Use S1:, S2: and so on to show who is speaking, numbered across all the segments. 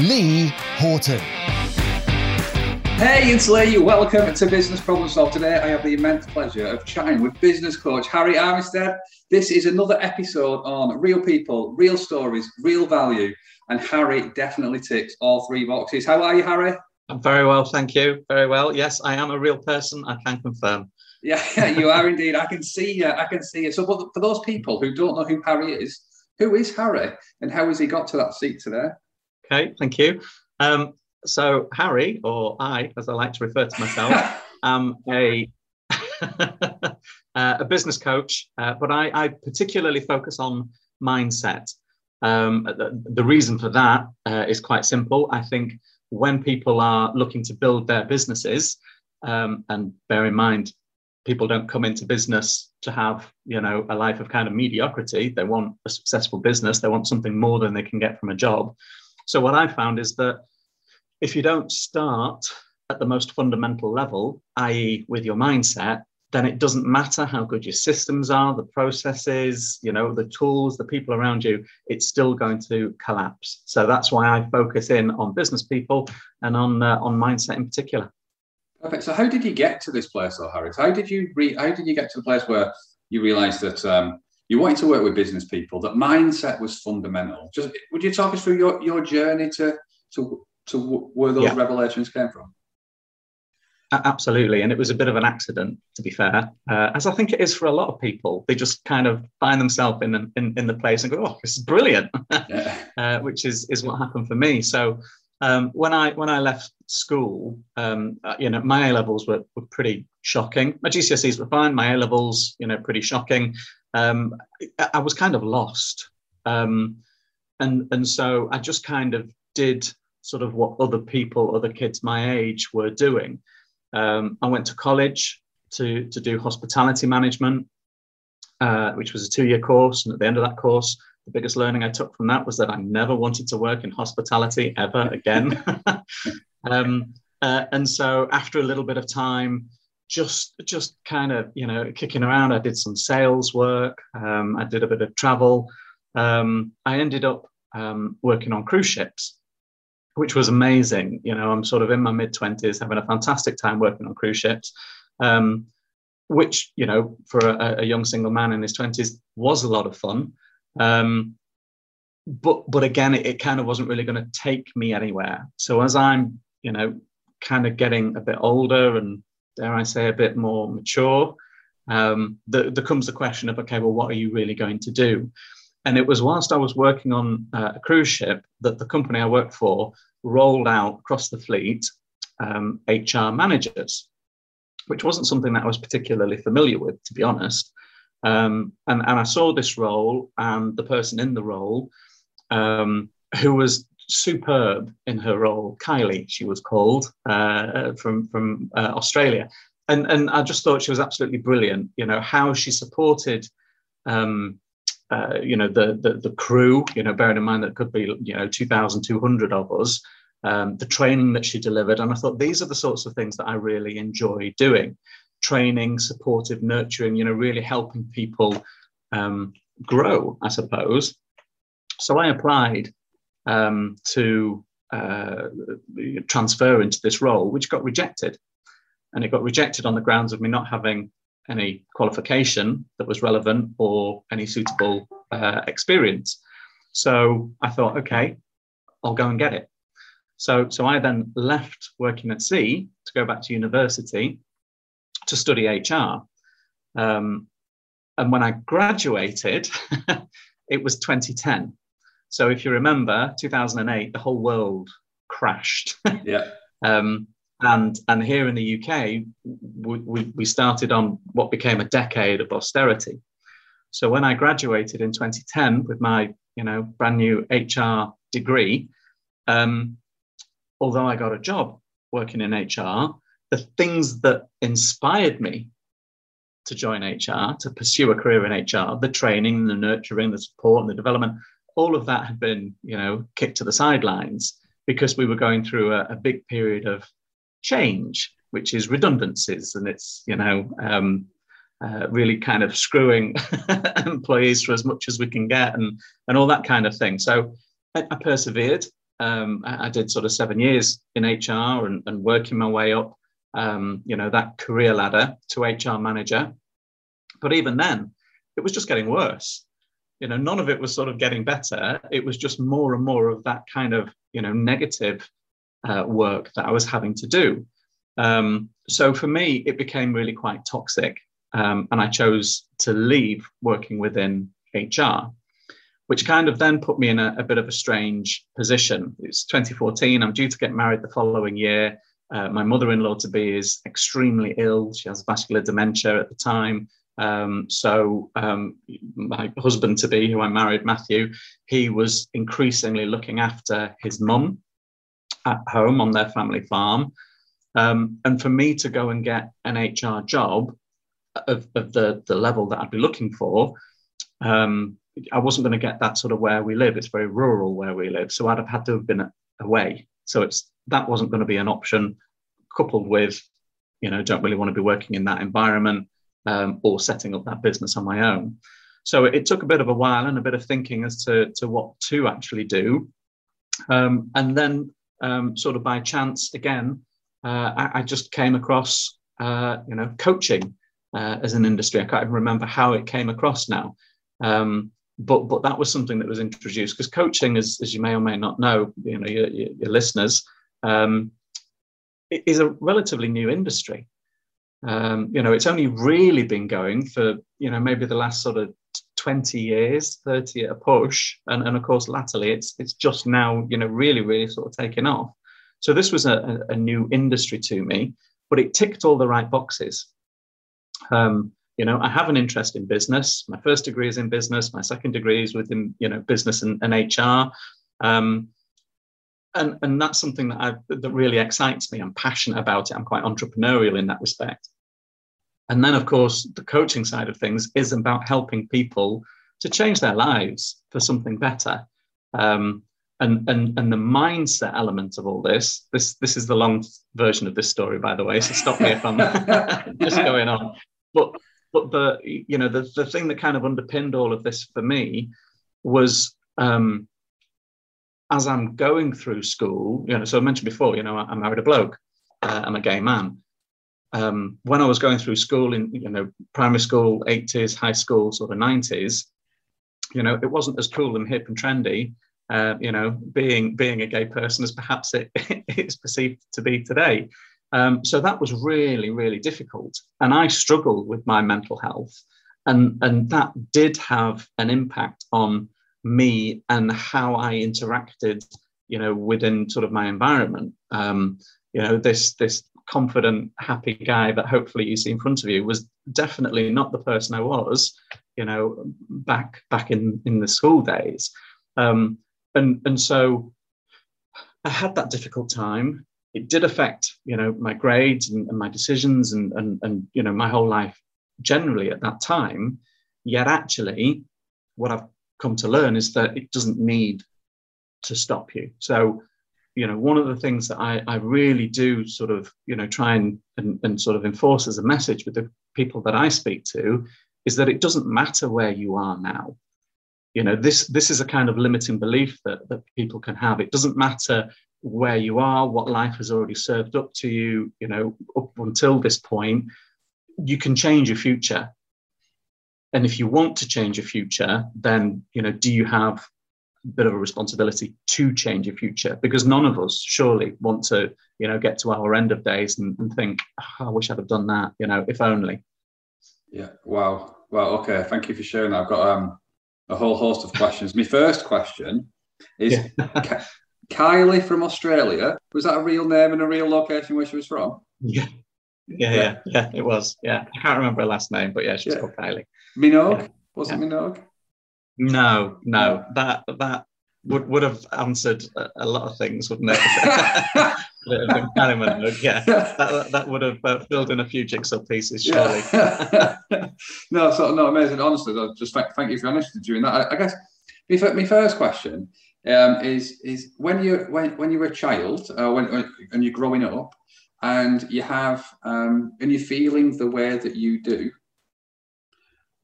S1: Lee Horton.
S2: Hey, it's Lee. Welcome to Business Problem Solved. Today, I have the immense pleasure of chatting with business coach Harry Armistead. This is another episode on real people, real stories, real value. And Harry definitely ticks all three boxes. How are you, Harry?
S3: I'm very well, thank you. Very well. Yes, I am a real person. I can confirm.
S2: Yeah, you are indeed. I can see you. I can see you. So, for those people who don't know who Harry is, who is Harry, and how has he got to that seat today?
S3: Okay, thank you. Um, so Harry, or I, as I like to refer to myself, am a uh, a business coach, uh, but I, I, particularly focus on mindset. Um, the, the, reason for that uh, is quite simple. I think when people are looking to build their businesses, um, and bear in mind, people don't come into business to have you know a life of kind of mediocrity. They want a successful business. They want something more than they can get from a job. So what I found is that if you don't start at the most fundamental level, i.e., with your mindset, then it doesn't matter how good your systems are, the processes, you know, the tools, the people around you, it's still going to collapse. So that's why I focus in on business people and on uh, on mindset in particular.
S2: Perfect. So how did you get to this place, though, Harry? How did you re- how did you get to the place where you realised that um, you wanted to work with business people, that mindset was fundamental? Just would you talk us through your, your journey to to to where those yeah. revelations came from?
S3: Absolutely, and it was a bit of an accident, to be fair, uh, as I think it is for a lot of people. They just kind of find themselves in, in in the place and go, "Oh, this is brilliant," yeah. uh, which is is what happened for me. So um, when I when I left school, um, uh, you know, my A levels were, were pretty shocking. My GCSEs were fine. My A levels, you know, pretty shocking. Um, I, was kind of lost, um, and and so I just kind of did sort of what other people, other kids my age were doing. Um, I went to college to, to do hospitality management, uh, which was a two year course. And at the end of that course, the biggest learning I took from that was that I never wanted to work in hospitality ever again. um, uh, and so after a little bit of time, just just kind of you know kicking around, I did some sales work. Um, I did a bit of travel. Um, I ended up um, working on cruise ships which was amazing. You know, I'm sort of in my mid 20s, having a fantastic time working on cruise ships, um, which, you know, for a, a, young single man in his 20s was a lot of fun. Um, but, but again, it, it kind of wasn't really going to take me anywhere. So as I'm, you know, kind of getting a bit older and dare I say a bit more mature, um, there, there comes the question of, okay, well, what are you really going to do? And it was whilst I was working on uh, a cruise ship that the company I worked for rolled out across the fleet um, HR managers, which wasn't something that I was particularly familiar with, to be honest. Um, and, and I saw this role and the person in the role um, who was superb in her role, Kylie, she was called uh, from, from uh, Australia. And, and I just thought she was absolutely brilliant, you know, how she supported um, uh, you know the, the, the crew you know bearing in mind that could be you know 2200 of us um, the training that she delivered. And i thought these are the sorts of things that i really enjoy doing. Training supportive nurturing you know really helping people um, grow i suppose. So i applied um, to uh, transfer into this role which got rejected and it got rejected on the grounds of me not having any qualification that was relevant or any suitable uh, experience. So I thought, okay, I'll go and get it. So, so I then left working at sea to go back to university to study HR. Um, and when I graduated, it was 2010. So if you remember, 2008, the whole world crashed.
S2: yeah.
S3: Um, and and here in the UK, we, we started on what became a decade of austerity. So when I graduated in 2010 with my you know brand new HR degree, um, although I got a job working in HR, the things that inspired me to join HR, to pursue a career in HR, the training, the nurturing, the support, and the development, all of that had been, you know, kicked to the sidelines because we were going through a, a big period of change, which is redundancies, and it's, you know, um, uh, really kind of screwing employees for as much as we can get, and and all that kind of thing. So I, I persevered. Um, I, I, did sort of seven years in HR and, and working my way up um, you know, that career ladder to HR manager. But even then, it was just getting worse. You know, none of it was sort of getting better. It was just more and more of that kind of, you know, negative uh, work that I was having to do. Um, so for me, it became really quite toxic. Um, and I chose to leave working within HR, which kind of then put me in a, a bit of a strange position. It's 2014. I'm due to get married the following year. Uh, my mother-in-law to be is extremely ill. She has vascular dementia at the time. Um, so um, my husband to be, who I married, Matthew, he was increasingly looking after his mum at home on their family farm. Um, and for me to go and get an HR job of, of the, the level that I'd be looking for, um, I wasn't going to get that sort of where we live. It's very rural where we live. So I'd have had to have been away. So it's that wasn't going to be an option, coupled with, you know, don't really want to be working in that environment um, or setting up that business on my own. So it took a bit of a while and a bit of thinking as to, to what to actually do. Um, and then, um, sort of by chance, again, uh, I, I, just came across, uh, you know, coaching uh, as an industry. I can't even remember how it came across now. Um, but but that was something that was introduced because coaching, as, as you may or may not know, you know, your, your, your listeners, um, is a relatively new industry. Um, you know, it's only really been going for, you know, maybe the last sort of 20 years, 30 at a push. And, and of course, latterly, it's, it's just now, you know, really, really sort of taken off. So this was a, a new industry to me, but it ticked all the right boxes. Um, you know, I have an interest in business. My first degree is in business. My second degree is within, you know, business and, and HR. Um, and and that's something that I, that really excites me. I'm passionate about it. I'm quite entrepreneurial in that respect. And then, of course, the coaching side of things is about helping people to change their lives for something better. Um, and, and, and the mindset element of all this, this, this is the long version of this story, by the way. So stop me if I'm just going on. But, but the, you know, the, the thing that kind of underpinned all of this for me was um, as I'm going through school, you know, so I mentioned before, you know, I, I married a bloke, uh, I'm a gay man. Um, when I was going through school in, you know, primary school, 80s, high school, sort of 90s, you know, it wasn't as cool and hip and trendy, uh, you know, being being a gay person as perhaps it is perceived to be today. Um, so that was really, really difficult, and I struggled with my mental health, and and that did have an impact on me and how I interacted, you know, within sort of my environment. Um, you know, this this confident, happy guy that hopefully you see in front of you was definitely not the person I was, you know, back back in in the school days. Um, and and so I had that difficult time. It did affect, you know, my grades and, and my decisions and, and and you know my whole life generally at that time. Yet actually, what I've come to learn is that it doesn't need to stop you. So, you know, one of the things that I, I really do sort of, you know, try and, and, and sort of enforce as a message with the people that I speak to is that it doesn't matter where you are now. You know, this this is a kind of limiting belief that, that people can have. It doesn't matter where you are, what life has already served up to you, you know, up until this point, you can change your future and if you want to change your future then you know do you have bit of a responsibility to change your future because none of us surely want to you know get to our end of days and, and think oh, i wish i'd have done that you know if only
S2: yeah wow well okay thank you for sharing that i've got um, a whole host of questions my first question is yeah. kylie from australia was that a real name and a real location where she was from
S3: yeah yeah, yeah, yeah, it was. Yeah, I can't remember her last name, but yeah, she's yeah. called Kylie.
S2: Minogue? Yeah. Was it Minogue?
S3: No, no. That that would would have answered a, a lot of things, wouldn't it? yeah, that, that would have uh, filled in a few jigsaw pieces, surely.
S2: Yeah. no, so no, amazing. Honestly, though, just thank, thank you for your honesty during that. I, I guess my, my first question um, is is when you when when you're a child, uh, when, when and you're growing up, and you have um, and you're feeling the way that you do.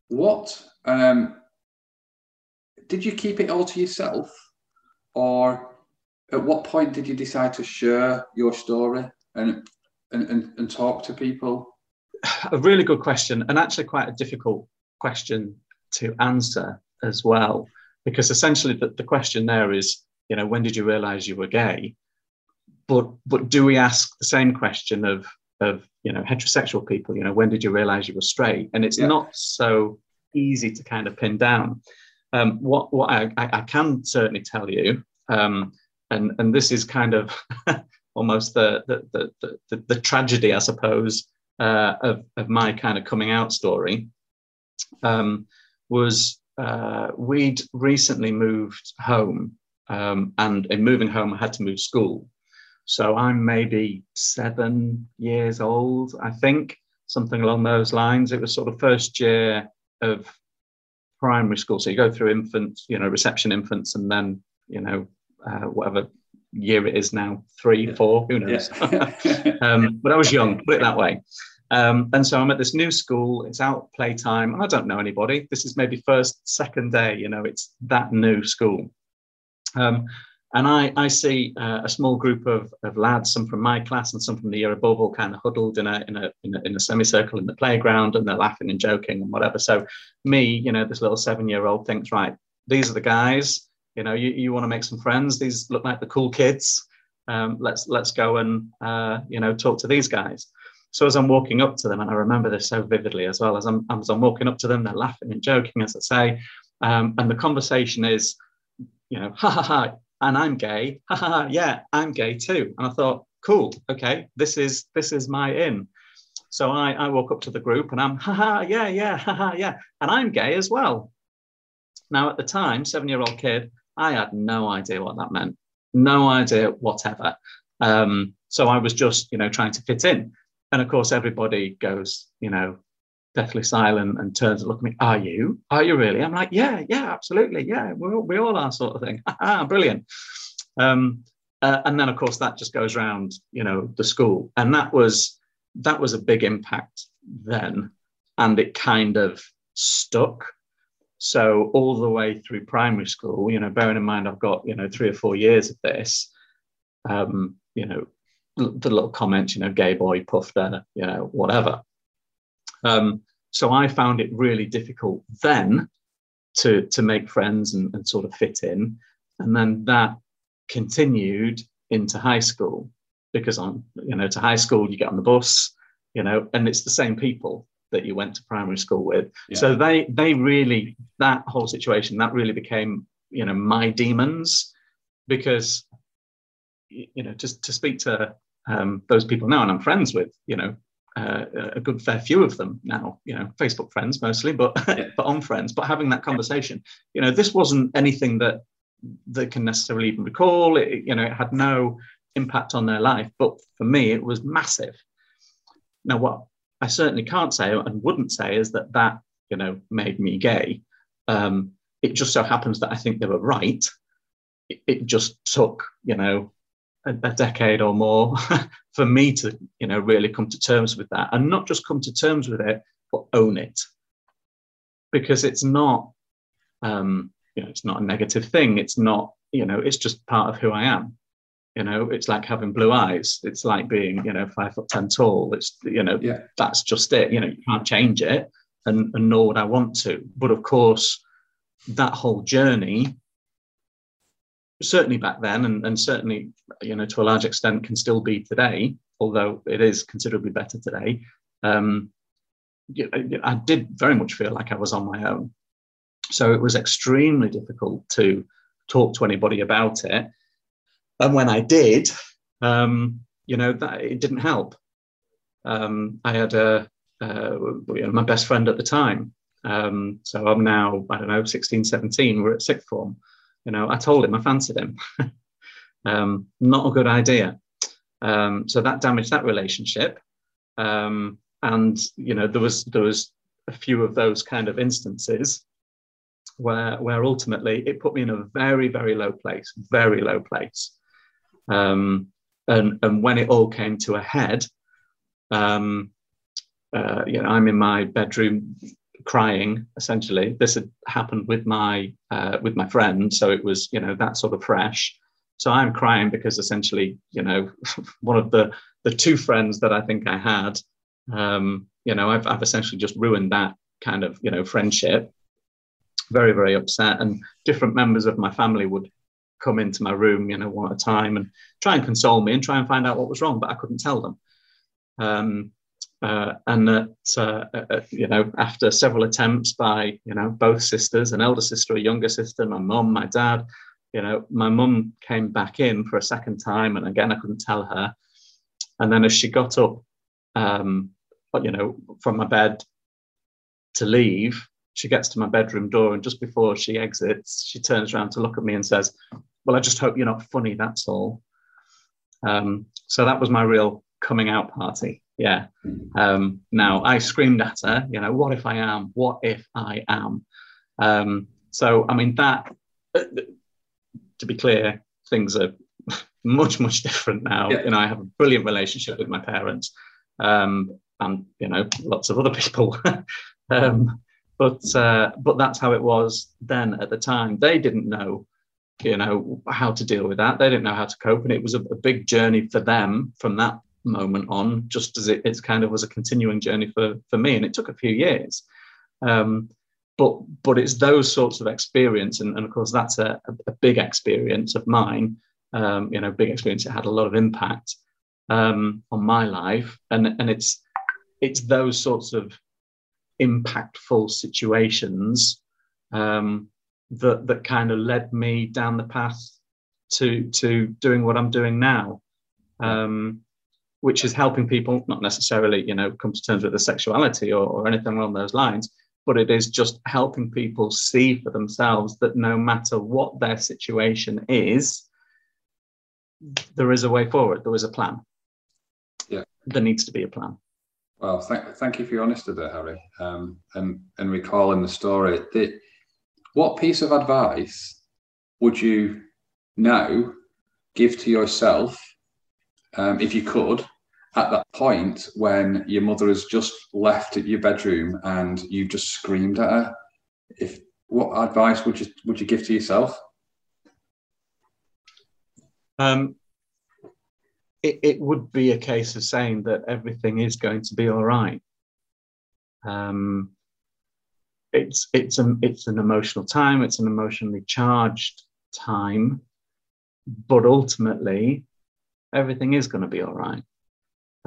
S2: What um, did you keep it all to yourself, or at what point did you decide to share your story and and, and, and talk to people?
S3: A really good question, and actually quite a difficult question to answer as well because essentially the, the question there is, you know, when did you realize you were gay? But but do we ask the same question of of you know heterosexual people? You know, when did you realize you were straight? And it's yeah. not so easy to kind of pin down. Um, what what I, I, can certainly tell you, um, and and this is kind of almost the the, the the, the tragedy, I suppose, uh, of of my kind of coming out story, um, was uh, we'd recently moved home, um, and in moving home, I had to move school. So I'm maybe seven years old, I think, something along those lines. It was sort of first year of primary school. So you go through infants, you know, reception infants, and then, you know, uh, whatever year it is now, three, four, who knows? Yeah. um, but I was young, put it that way. Um, and so I'm at this new school, it's out playtime, and I don't know anybody. This is maybe first, second day, you know, it's that new school. Um, and I, I see uh, a small group of, of lads, some from my class and some from the year above, all kind of huddled in a, in a, in a, in a semicircle in the playground, and they're laughing and joking and whatever. So me, you know, this little seven year old thinks, right, these are the guys, you know, you, you want to make some friends. These look like the cool kids. Um, let's, let's go and, uh, you know, talk to these guys. So as I'm walking up to them, and I remember this so vividly as well, as I'm, as I'm walking up to them, they're laughing and joking, as I say. Um, and the conversation is, you know, ha ha ha, and I'm gay. Yeah, I'm gay too. And I thought, cool, okay, this is this is my in. So I, I walk up to the group and I'm, ha ha, yeah, yeah, ha ha, yeah. And I'm gay as well. Now, at the time, seven year old kid, I had no idea what that meant, no idea whatever. Um, so I was just, you know, trying to fit in. And of course, everybody goes, you know, deathly silent and turns and look at me. Are you? Are you really? I'm like, yeah, yeah, absolutely. Yeah, we we all are, sort of thing. brilliant. Um, uh, and then, of course, that just goes around, you know, the school, and that was that was a big impact then, and it kind of stuck. So all the way through primary school, you know, bearing in mind I've got you know three or four years of this, um, you know, the little comments, you know, gay boy, puffer, you know, whatever. Um, so I found it really difficult then to, to make friends and, and sort of fit in. And then that continued into high school because on, you know, to high school, you get on the bus, you know, and it's the same people that you went to primary school with. Yeah. So they, they really, that whole situation, that really became, you know, my demons because, you know, just to speak to um, those people now, and I'm friends with, you know, uh, a good fair few of them now, you know, Facebook friends mostly, but yeah. but on friends. But having that conversation, you know, this wasn't anything that they can necessarily even recall. It, you know, it had no impact on their life, but for me, it was massive. Now, what I certainly can't say and wouldn't say is that that you know made me gay. Um, it just so happens that I think they were right. It, it just took, you know, a, a decade or more for me to, you know, really come to terms with that and not just come to terms with it, but own it. Because it's not, um, you know, it's not a negative thing. It's not, you know, it's just part of who I am. You know, it's like having blue eyes. It's like being, you know, five foot ten tall. It's, you know, yeah. that's just it. You know, you can't change it, and, and nor would I want to. But of course, that whole journey certainly back then, and, and certainly, you know, to a large extent, can still be today, although it is considerably better today. Um, I did very much feel like I was on my own. So it was extremely difficult to talk to anybody about it. And when I did, um, you know, that it didn't help. Um, I had a, uh, my best friend at the time. Um, so I'm now, I don't know, 16, 17, we're at sixth form You know, I told him I fancied him. um, not a good idea. Um, so that damaged that relationship. Um, and you know, there was there was a few of those kind of instances where where ultimately it put me in a very very low place, very low place. Um, and and when it all came to a head, um, uh, you know, I'm in my bedroom crying. Essentially, this had happened with my uh, with my friend, so it was you know that sort of fresh. So I'm crying because essentially, you know, one of the the two friends that I think I had, um, you know, I've I've essentially just ruined that kind of you know friendship. Very very upset, and different members of my family would come into my room, you know, one at a time and try and console me and try and find out what was wrong, but I couldn't tell them. Um, uh, and that uh, uh, uh, you know after several attempts by you know both sisters an elder sister a younger sister my mum my dad you know my mum came back in for a second time and again i couldn't tell her. And then as she got up um, you know from my bed to leave she gets to my bedroom door and just before she exits she turns around to look at me and says well i just hope you're not funny that's all. Um, so that was my real coming out party yeah. Um, now I screamed at her, you know, what if I am? What if I am? Um, so, I mean, that, uh, to be clear, things are much, much different now. Yeah. You know, I have a brilliant relationship with my parents um, and, you know, lots of other people. um, but, uh, but that's how it was then at the time. They didn't know, you know, how to deal with that. They didn't know how to cope. And it was a, a big journey for them from that moment on, just as it, it kind of was a continuing journey for, for me. And it took a few years. Um, but but it's those sorts of experience, and, and of course that's a, a big experience of mine. Um, you know, big experience. It had a lot of impact um, on my life, and and it's it's those sorts of impactful situations um, that that kind of led me down the path to to doing what I'm doing now. Um, which is helping people not necessarily, you know, come to terms with their sexuality or, or anything along those lines, but it is just helping people see for themselves that no matter what their situation is, there is a way forward. There is a plan.
S2: Yeah,
S3: there needs to be a plan.
S2: Well, thank, thank you for your honesty there, Harry. Um, and and recalling the story, the, what piece of advice would you now give to yourself um, if you could, at that point when your mother has just left your bedroom and you've just screamed at her, if what advice would you would you give to yourself?
S3: Um, it, it would be a case of saying that everything is going to be all right. Um, it's it's an it's an emotional time. It's an emotionally charged time, but ultimately, everything is going to be all right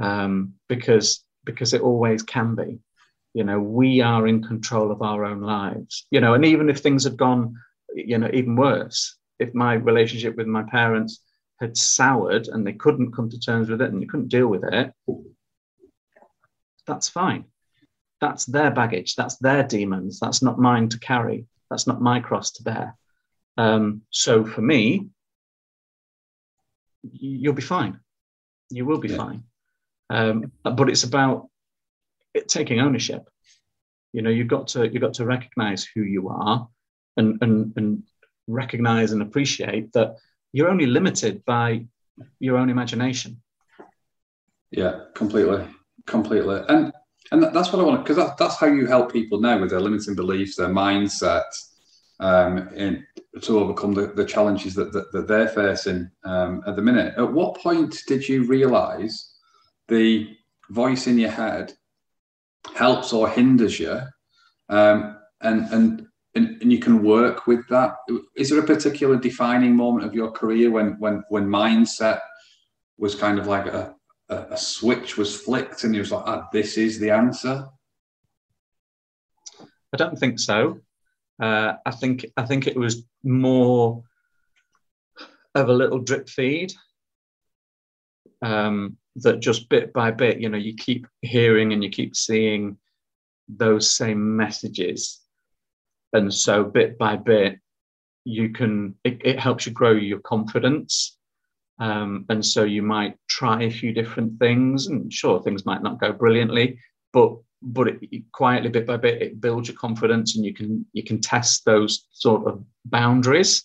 S3: um, because because it always can be. You know, we are in control of our own lives. You know, and even if things had gone, you know, even worse, if my relationship with my parents had soured and they couldn't come to terms with it and they couldn't deal with it, that's fine. That's their baggage. That's their demons. That's not mine to carry. That's not my cross to bear. Um, so for me, you'll be fine. You will be yeah. fine. Um, but it's about it, taking ownership. You know, you've got to you've got to recognize who you are, and and and recognize and appreciate that you're only limited by your own imagination.
S2: Yeah, completely, completely, and and that's what I want because that, that's how you help people now with their limiting beliefs, their mindset, um, in, to overcome the, the challenges that, that, that they're facing um, at the minute. At what point did you realize the voice in your head helps or hinders you? Um, and, and, and, and you can work with that. Is there a particular defining moment of your career when, when, when mindset was kind of like a, a, a switch was flicked and you was like, ah, this is the answer?
S3: I don't think so. Uh, I think I think it was more of a little drip feed um, that just bit by bit, you know, you keep hearing and you keep seeing those same messages, and so bit by bit, you can it, it helps you grow your confidence. Um, and so you might try a few different things and sure things might not go brilliantly but but it, quietly bit by bit it builds your confidence and you can you can test those sort of boundaries.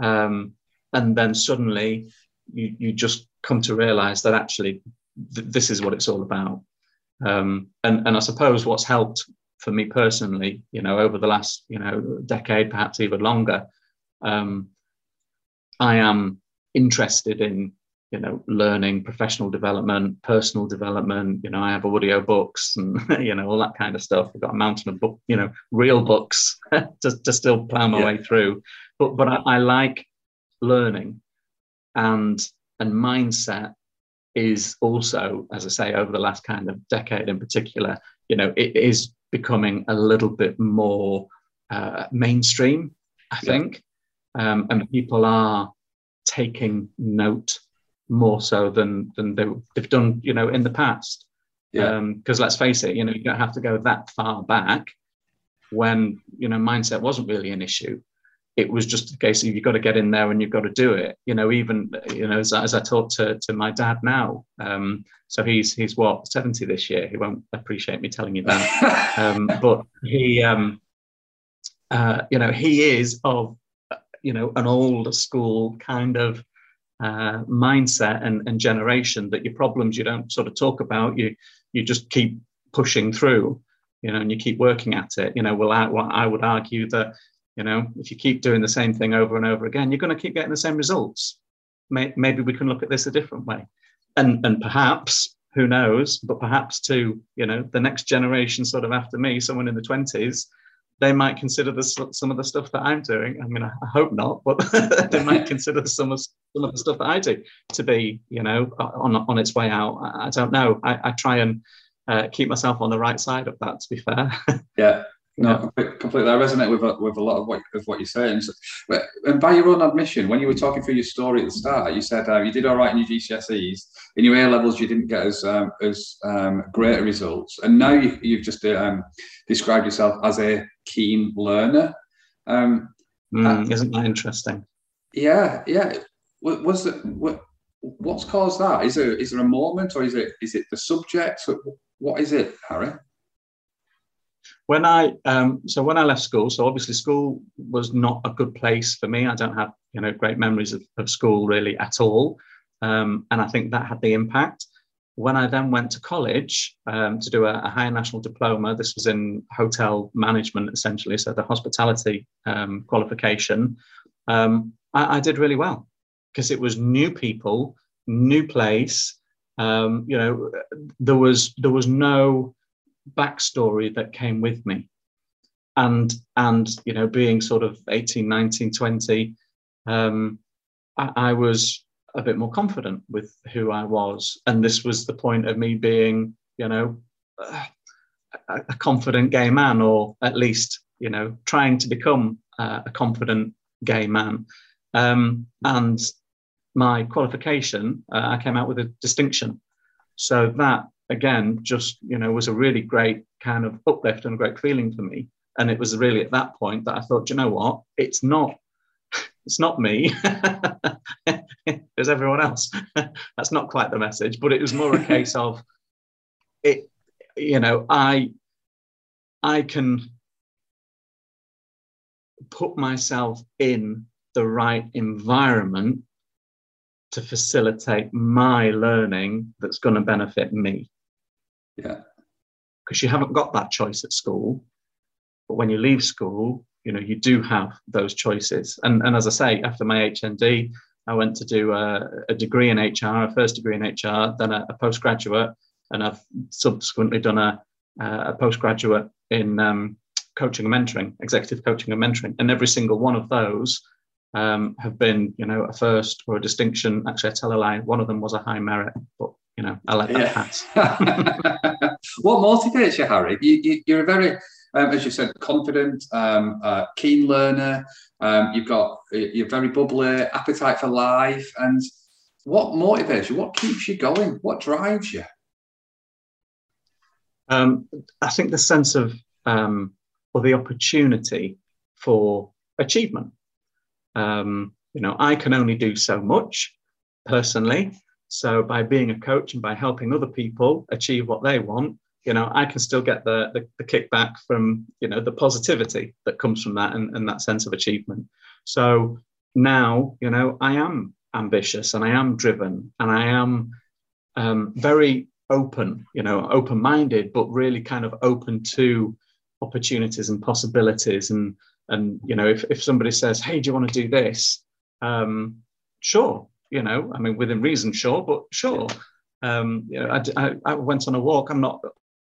S3: Um, and then suddenly you you just come to realize that actually th- this is what it's all about. Um, and and i suppose what's helped for me personally you know over the last you know decade perhaps even longer um, i am interested in you know learning professional development personal development you know i have audio books and you know all that kind of stuff. I've got a mountain of book you know real books to, to still plow my yeah. way through. But but I, I, like learning and and mindset is also as i say over the last kind of decade in particular you know it is becoming a little bit more uh, mainstream i yeah. think um, and people are taking note more so than than they, have done, you know, in the past. Yeah. Because um, let's face it, you know, you don't have to go that far back when you know mindset wasn't really an issue. It was just a case of you've got to get in there and you've got to do it. You know, even you know, as, as I talk to to my dad now, um, so he's he's what seventy this year. He won't appreciate me telling you that, um, but he, um, uh, you know, he is of you know an old school kind of uh, mindset and, and generation that your problems you don't sort of talk about you you just keep pushing through you know and you keep working at it you know well I, well, I would argue that you know if you keep doing the same thing over and over again you're going to keep getting the same results maybe we can look at this a different way and and perhaps who knows but perhaps to you know the next generation sort of after me someone in the 20s they might consider this some of the stuff that I'm doing. I mean, I, hope not, but they might consider some of some of the stuff that I do to be, you know, on on its way out. I, I don't know. I, I try and uh, keep myself on the right side of that. To be fair.
S2: yeah. No, yeah. completely. I resonate with a, with a lot of what, of what you're saying. So, and by your own admission, when you were talking through your story at the start, you said uh, you did all right in your GCSEs. In your A levels, you didn't get as um, as um, great results, and now you, have just um, described yourself as a keen learner. Um,
S3: mm, isn't that interesting?
S2: Yeah, yeah. What, was it? What, what's caused that? Is there is there a moment, or is it is it the subject? What is it, Harry?
S3: When I um, so when I left school, so obviously school was not a good place for me. I don't have you know great memories of, of school really at all, um, and I think that had the impact when I then went to college um, to do a, a, higher national diploma, this was in hotel management essentially, so the hospitality um, qualification, um, I, I, did really well because it was new people, new place. Um, you know, there was there was no backstory that came with me, and and you know, being sort of 18, 19, 20, um, I, I was a bit more confident with who I was. And this was the point of me being, you know, a, a confident gay man, or at least, you know, trying to become uh, a confident gay man. Um, and my qualification, uh, I came out with a distinction. So that again, just you know, was a really great kind of uplift and a great feeling for me. And it was really at that point that I thought, you know what, it's not it's not me. There's everyone else. That's not quite the message, but it was more a case of it. You know, I I can put myself in the right environment to facilitate my learning that's going to benefit me.
S2: Yeah.
S3: Because you haven't got that choice at school. But when you leave school, you know you do have those choices and and as i say after my hnd i went to do a, a degree in hr a first degree in hr then a, a postgraduate and i've subsequently done a, a postgraduate in um, coaching and mentoring executive coaching and mentoring and every single one of those um, have been you know a first or a distinction actually i tell a lie one of them was a high merit but you know i let that yeah. pass
S2: what motivates you harry you, you, you're a very um, as you said, confident, um, uh, keen learner. Um, you've got you're very bubbly, appetite for life, and what motivates you? What keeps you going? What drives you?
S3: Um, I think the sense of um, or the opportunity for achievement. Um, you know, I can only do so much personally. So by being a coach and by helping other people achieve what they want, you know, I can still get the, the, the kickback from, you know, the positivity that comes from that and, and that sense of achievement. So now, you know, I am ambitious and I am driven and I am um, very open, you know, open minded, but really kind of open to opportunities and possibilities. And, and you know, if, if somebody says, hey, do you want to do this? Um, sure, you know, I mean, within reason, sure, but sure. Um, you know, I, I, I, went on a walk. I'm not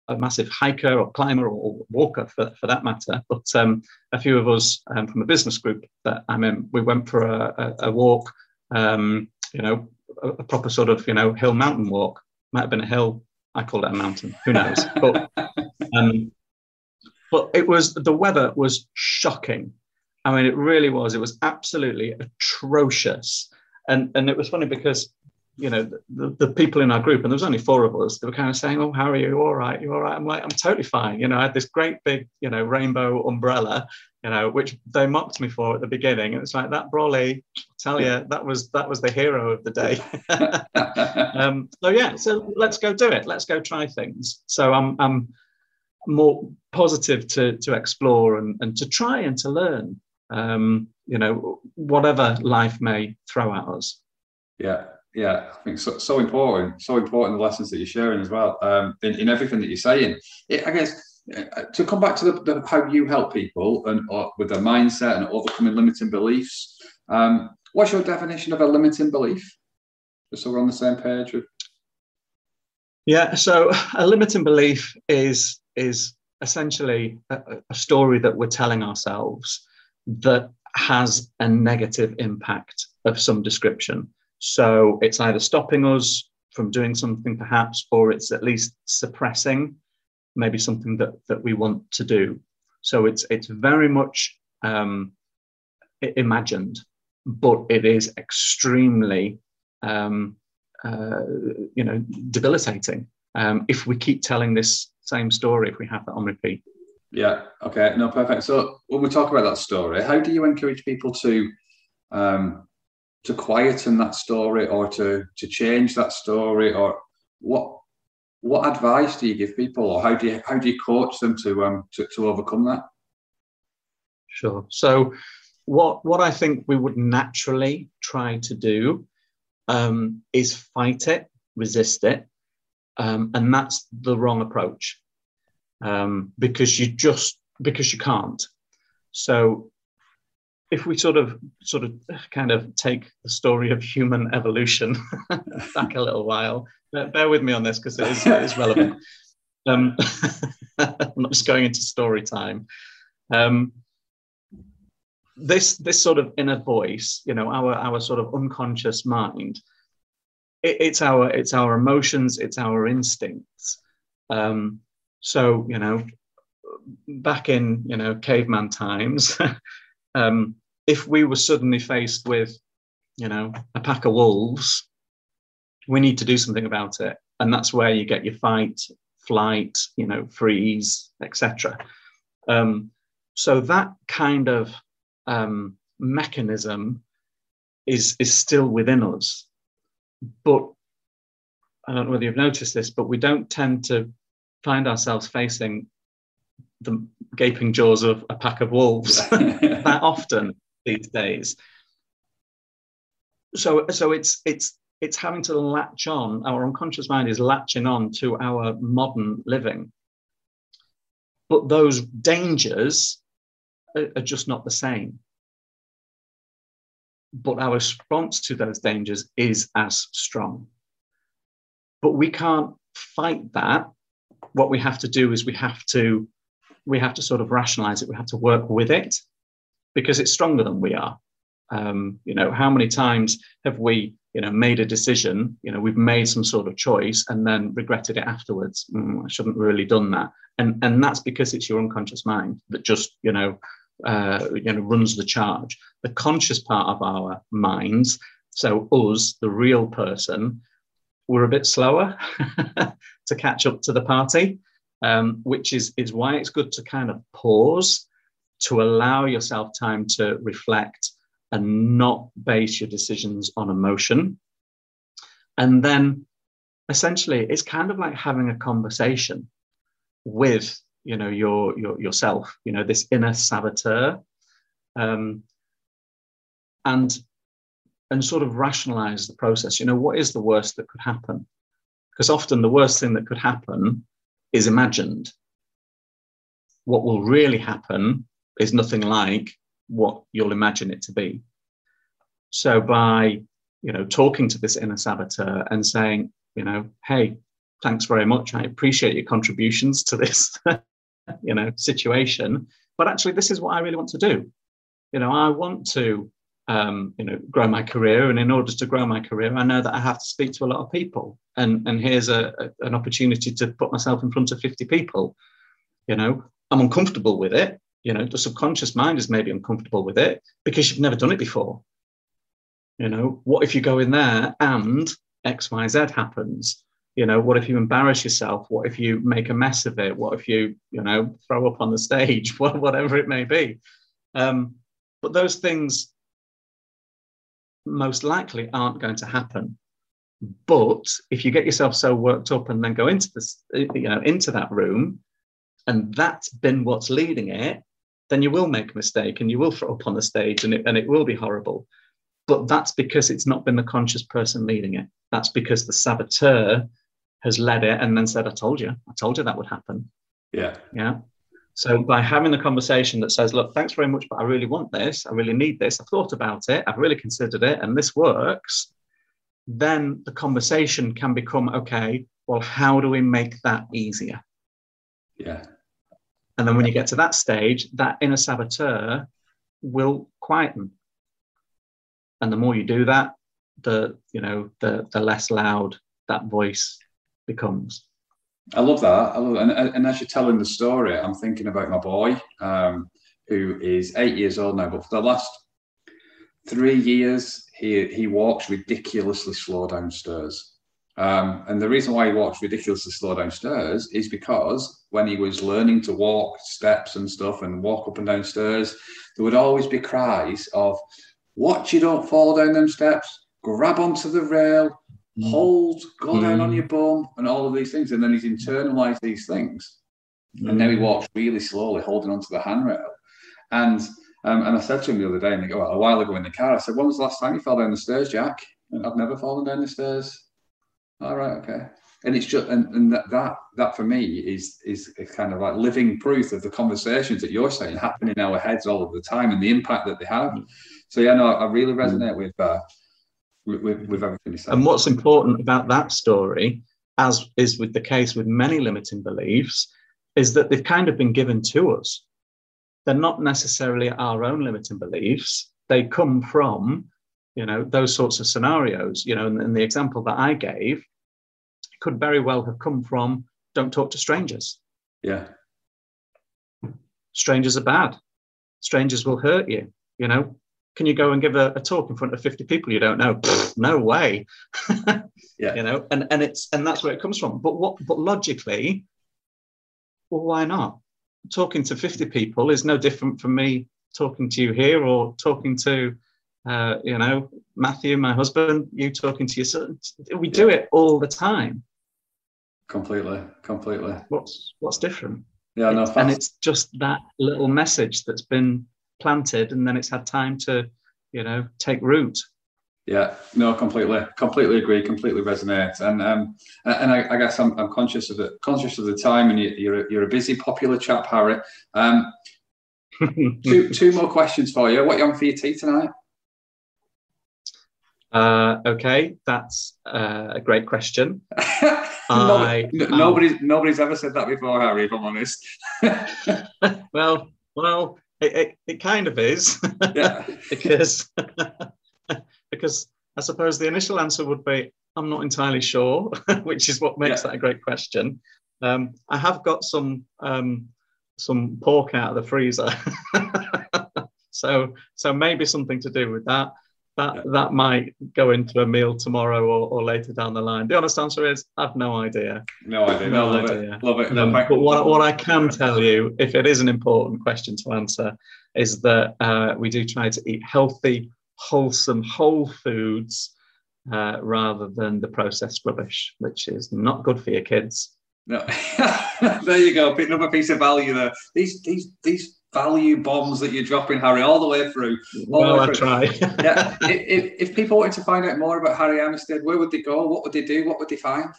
S3: a massive hiker or climber or walker for, for that matter, but um, a few of us um, from a business group that I'm in, we went for a, a, a walk, um, you know, a, a, proper sort of, you know, hill mountain walk. Might have been a hill. I called it a mountain. Who knows? but, um, but it was, the weather was shocking. I mean, it really was. It was absolutely atrocious. And, and it was funny because you know, the, the people in our group, and there was only four of us, they were kind of saying, Oh, how are you? All right, you all right? I'm like, I'm totally fine. You know, I had this great big, you know, rainbow umbrella, you know, which they mocked me for at the beginning. And it's like that brolly, tell you, that was that was the hero of the day. um, so yeah, so let's go do it. Let's go try things. So I'm I'm more positive to to explore and, and to try and to learn. Um, you know, whatever life may throw at us.
S2: Yeah, yeah, I think so, so important, so important the lessons that you're sharing as well um, in, in everything that you're saying. It, I guess uh, to come back to the, the, how you help people and uh, with their mindset and overcoming limiting beliefs. Um, what's your definition of a limiting belief? Just so we're on the same page. With...
S3: Yeah, so a limiting belief is is essentially a, a story that we're telling ourselves that has a negative impact of some description. So it's either stopping us from doing something, perhaps, or it's at least suppressing maybe something that, that we want to do. So it's it's very much um, imagined, but it is extremely um, uh, you know debilitating um, if we keep telling this same story if we have that on repeat.
S2: Yeah. Okay. No. Perfect. So when we talk about that story, how do you encourage people to um, to quieten that story or to to change that story or what what advice do you give people or how do you how do you coach them to um to, to overcome that
S3: sure so what what i think we would naturally try to do um, is fight it resist it um, and that's the wrong approach um, because you just because you can't so if we sort of sort of kind of take the story of human evolution back a little while, bear with me on this because it is, it is relevant. Um, I'm not just going into story time. Um, this this sort of inner voice, you know, our our sort of unconscious mind, it, it's our it's our emotions, it's our instincts. Um, so you know, back in you know caveman times. um, if we were suddenly faced with, you know, a pack of wolves, we need to do something about it, and that's where you get your fight, flight, you know, freeze, etc. Um, so that kind of um, mechanism is is still within us, but I don't know whether you've noticed this, but we don't tend to find ourselves facing the gaping jaws of a pack of wolves that often these days. So, so it's it's it's having to latch on. Our unconscious mind is latching on to our modern living, but those dangers are, are just not the same. But our response to those dangers is as strong. But we can't fight that. What we have to do is we have to we have to sort of rationalize it. We have to work with it because it's stronger than we are. Um, you know, how many times have we, you know, made a decision? You know, we've made some sort of choice and then regretted it afterwards. Mm, I shouldn't really done that, and and that's because it's your unconscious mind that just, you know, uh, you know, runs the charge. The conscious part of our minds, so us, the real person, we're a bit slower to catch up to the party um, which is, is why it's good to kind of pause to allow yourself time to reflect and not base your decisions on emotion. And then essentially it's kind of like having a conversation with you know your, your yourself you know this inner saboteur um, and and sort of rationalize the process. You know what is the worst that could happen? Because often the worst thing that could happen is imagined. What will really happen is nothing like what you'll imagine it to be. So by you know talking to this inner saboteur and saying you know hey thanks very much. I appreciate your contributions to this you know situation but actually this is what i really want to do. You know i want to um, you know grow my career. And in order to grow my career i know that i have to speak to a lot of people. And and here's a, a an opportunity to put myself in front of 50 people. You know i'm uncomfortable with it. You know the subconscious mind is maybe uncomfortable with it because you've never done it before. You know what if you go in there and xyz happens? You know what if you embarrass yourself? What if you make a mess of it? What if you you know throw up on the stage? Whatever it may be. Um, but those things most likely aren't going to happen but if you get yourself so worked up and then go into this you know into that room and that's been what's leading it then you will make a mistake and you will throw up on the stage and it, and it will be horrible but that's because it's not been the conscious person leading it that's because the saboteur has led it and then said, I told you, I told you that would happen.
S2: Yeah.
S3: Yeah. So by having the conversation that says, look, thanks very much, but I really want this, I really need this, I've thought about it, I've really considered it, and this works, then the conversation can become, okay, well, how do we make that easier?
S2: Yeah.
S3: And then when you get to that stage, that inner saboteur will quieten. And the more you do that, the you know the the less loud that voice becomes.
S2: I love that. I love And, and as you're telling the story, I'm thinking about my boy, um, who is eight years old now, but for the last three years, he, he walks ridiculously slow downstairs. Um, and the reason why he walks ridiculously slow downstairs is because when he was learning to walk steps and stuff and walk up and downstairs, there would always be cries of, Watch you don't fall down them steps, grab onto the rail. Hold, go mm. down on your bum, and all of these things. And then he's internalized these things. Mm. And now he mm. walks really slowly, holding onto the handrail. And um, and I said to him the other day, and they go, a while ago in the car, I said, When was the last time you fell down the stairs, Jack? And I've never fallen down the stairs. All right, okay. And it's just and, and that, that that for me is is kind of like living proof of the conversations that you're saying happen in our heads all of the time and the impact that they have. Mm. So yeah, no, I really resonate with uh, with, with everything you said.
S3: And what's important about that story, as is with the case with many limiting beliefs, is that they've kind of been given to us. They're not necessarily our own limiting beliefs. They come from, you know, those sorts of scenarios. You know, and, and the example that I gave could very well have come from don't talk to strangers.
S2: Yeah.
S3: Strangers are bad. Strangers will hurt you. You know, can you go and give a, a talk in front of 50 people you don't know? No way.
S2: Yeah.
S3: You know and and it's and that's where it comes from. But what but logically well why not? Talking to 50 people is no different from me talking to you here or talking to uh, you know matthew my husband you talking to your son. We do it all the time.
S2: Completely completely.
S3: What's what's different?
S2: Yeah no,
S3: and it's just that little message that's been planted and then it's had time to you know take root
S2: yeah no completely completely agree completely resonate and um and i, I guess I'm, I'm conscious of the conscious of the time and you, are a, you're a busy popular chap harry um two two more questions for you what you on for your tea tonight
S3: uh, okay, that's uh, a great question.
S2: I, nobody's um, nobody's ever said that before, Harry. If I'm honest.
S3: well, well, it, it, it kind of is. Yeah. because because I suppose the initial answer would be I'm not entirely sure, which is what makes yeah. that a great question. Um, I have got some um, some pork out of the freezer, so so maybe something to do with that that that might go into a meal tomorrow or, or later down the line. The honest answer is I've no idea.
S2: No idea. No, no love idea. it. Love it.
S3: No, but what, what I can tell you, if it is an important question to answer, is that uh, we do try to eat healthy, wholesome whole foods uh, rather than the processed rubbish, which is not good for your kids.
S2: No. there you go. Another piece of value there. These these these value bombs that you're dropping, Harry, all the way through.
S3: well, I try.
S2: yeah. If, if, people wanted to find out more about Harry Armistead, where would they go? What would they do? What would they find?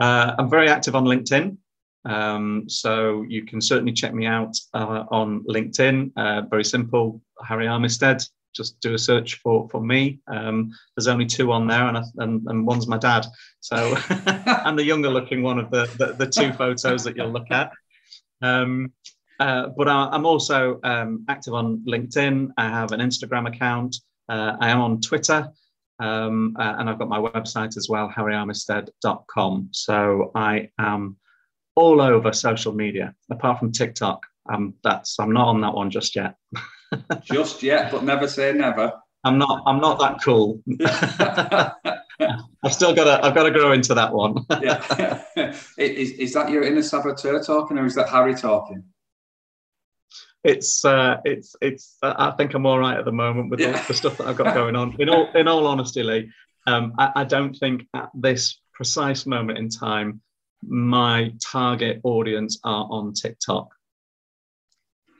S3: Uh, I'm very active on LinkedIn. Um, so you can certainly check me out uh, on LinkedIn. Uh, very simple, Harry Armistead. Just do a search for for me. Um, there's only two on there, and, I, and, and one's my dad. So I'm the younger looking one of the, the, the two photos that you'll look at. Um, uh, but I, am also um, active on LinkedIn. I have an Instagram account. Uh, I am on Twitter. Um, uh, and I've got my website as well, harryarmistead.com. So I am all over social media, apart from TikTok. Um, that's I'm not on that one just yet.
S2: just yet, but never say never.
S3: I'm not. I'm not that cool. I've still got to. I've got to grow into that one.
S2: yeah. is, is that your inner saboteur talking, or is that Harry talking?
S3: It's. Uh, it's. It's. I think I'm all right at the moment with yeah. the stuff that I've got going on. In all. In all honesty, Lee, um, I, I don't think at this precise moment in time my target audience are on TikTok.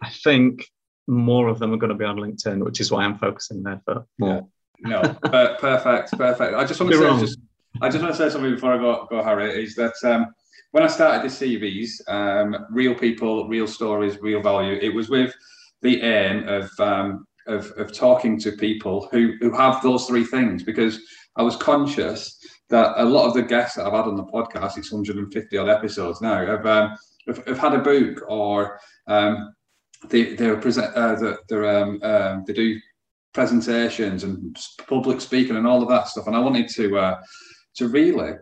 S3: I think more of them are going to be on LinkedIn, which is why I'm focusing there for more.
S2: No, perfect, perfect. I just want to say, just, I just want to say something before I go, go Harry. Is that um, when I started the CVs, um, real people, real stories, real value. It was with the aim of um, of, of talking to people who who have those three things because I was conscious that a lot of the guests that I've had on the podcast, it's 150 odd episodes now, have, um, have, have had a book or um, they they're present uh, they're, um, um, they do presentations and public speaking and all of that stuff. And I wanted to uh, to really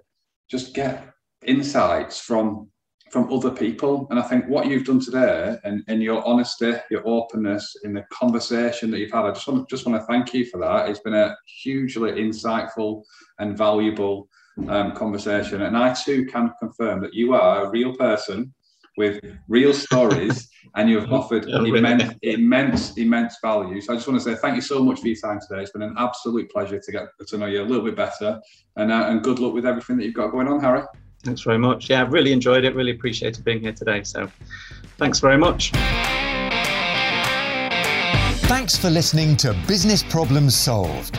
S2: just get insights from from other people. And I think what you've done today and, and your honesty, your openness in the conversation that you've had, I just want, just want to thank you for that. It's been a hugely insightful and valuable um, conversation. And I too can confirm that you are a real person with real stories and you've offered immense, immense, immense value. So I just want to say thank you so much for your time today. It's been an absolute pleasure to get to know you a little bit better and, uh, and good luck with everything that you've got going on, Harry.
S3: Thanks very much. Yeah, I've really enjoyed it. Really appreciated being here today. So thanks very much.
S1: Thanks for listening to Business Problems Solved.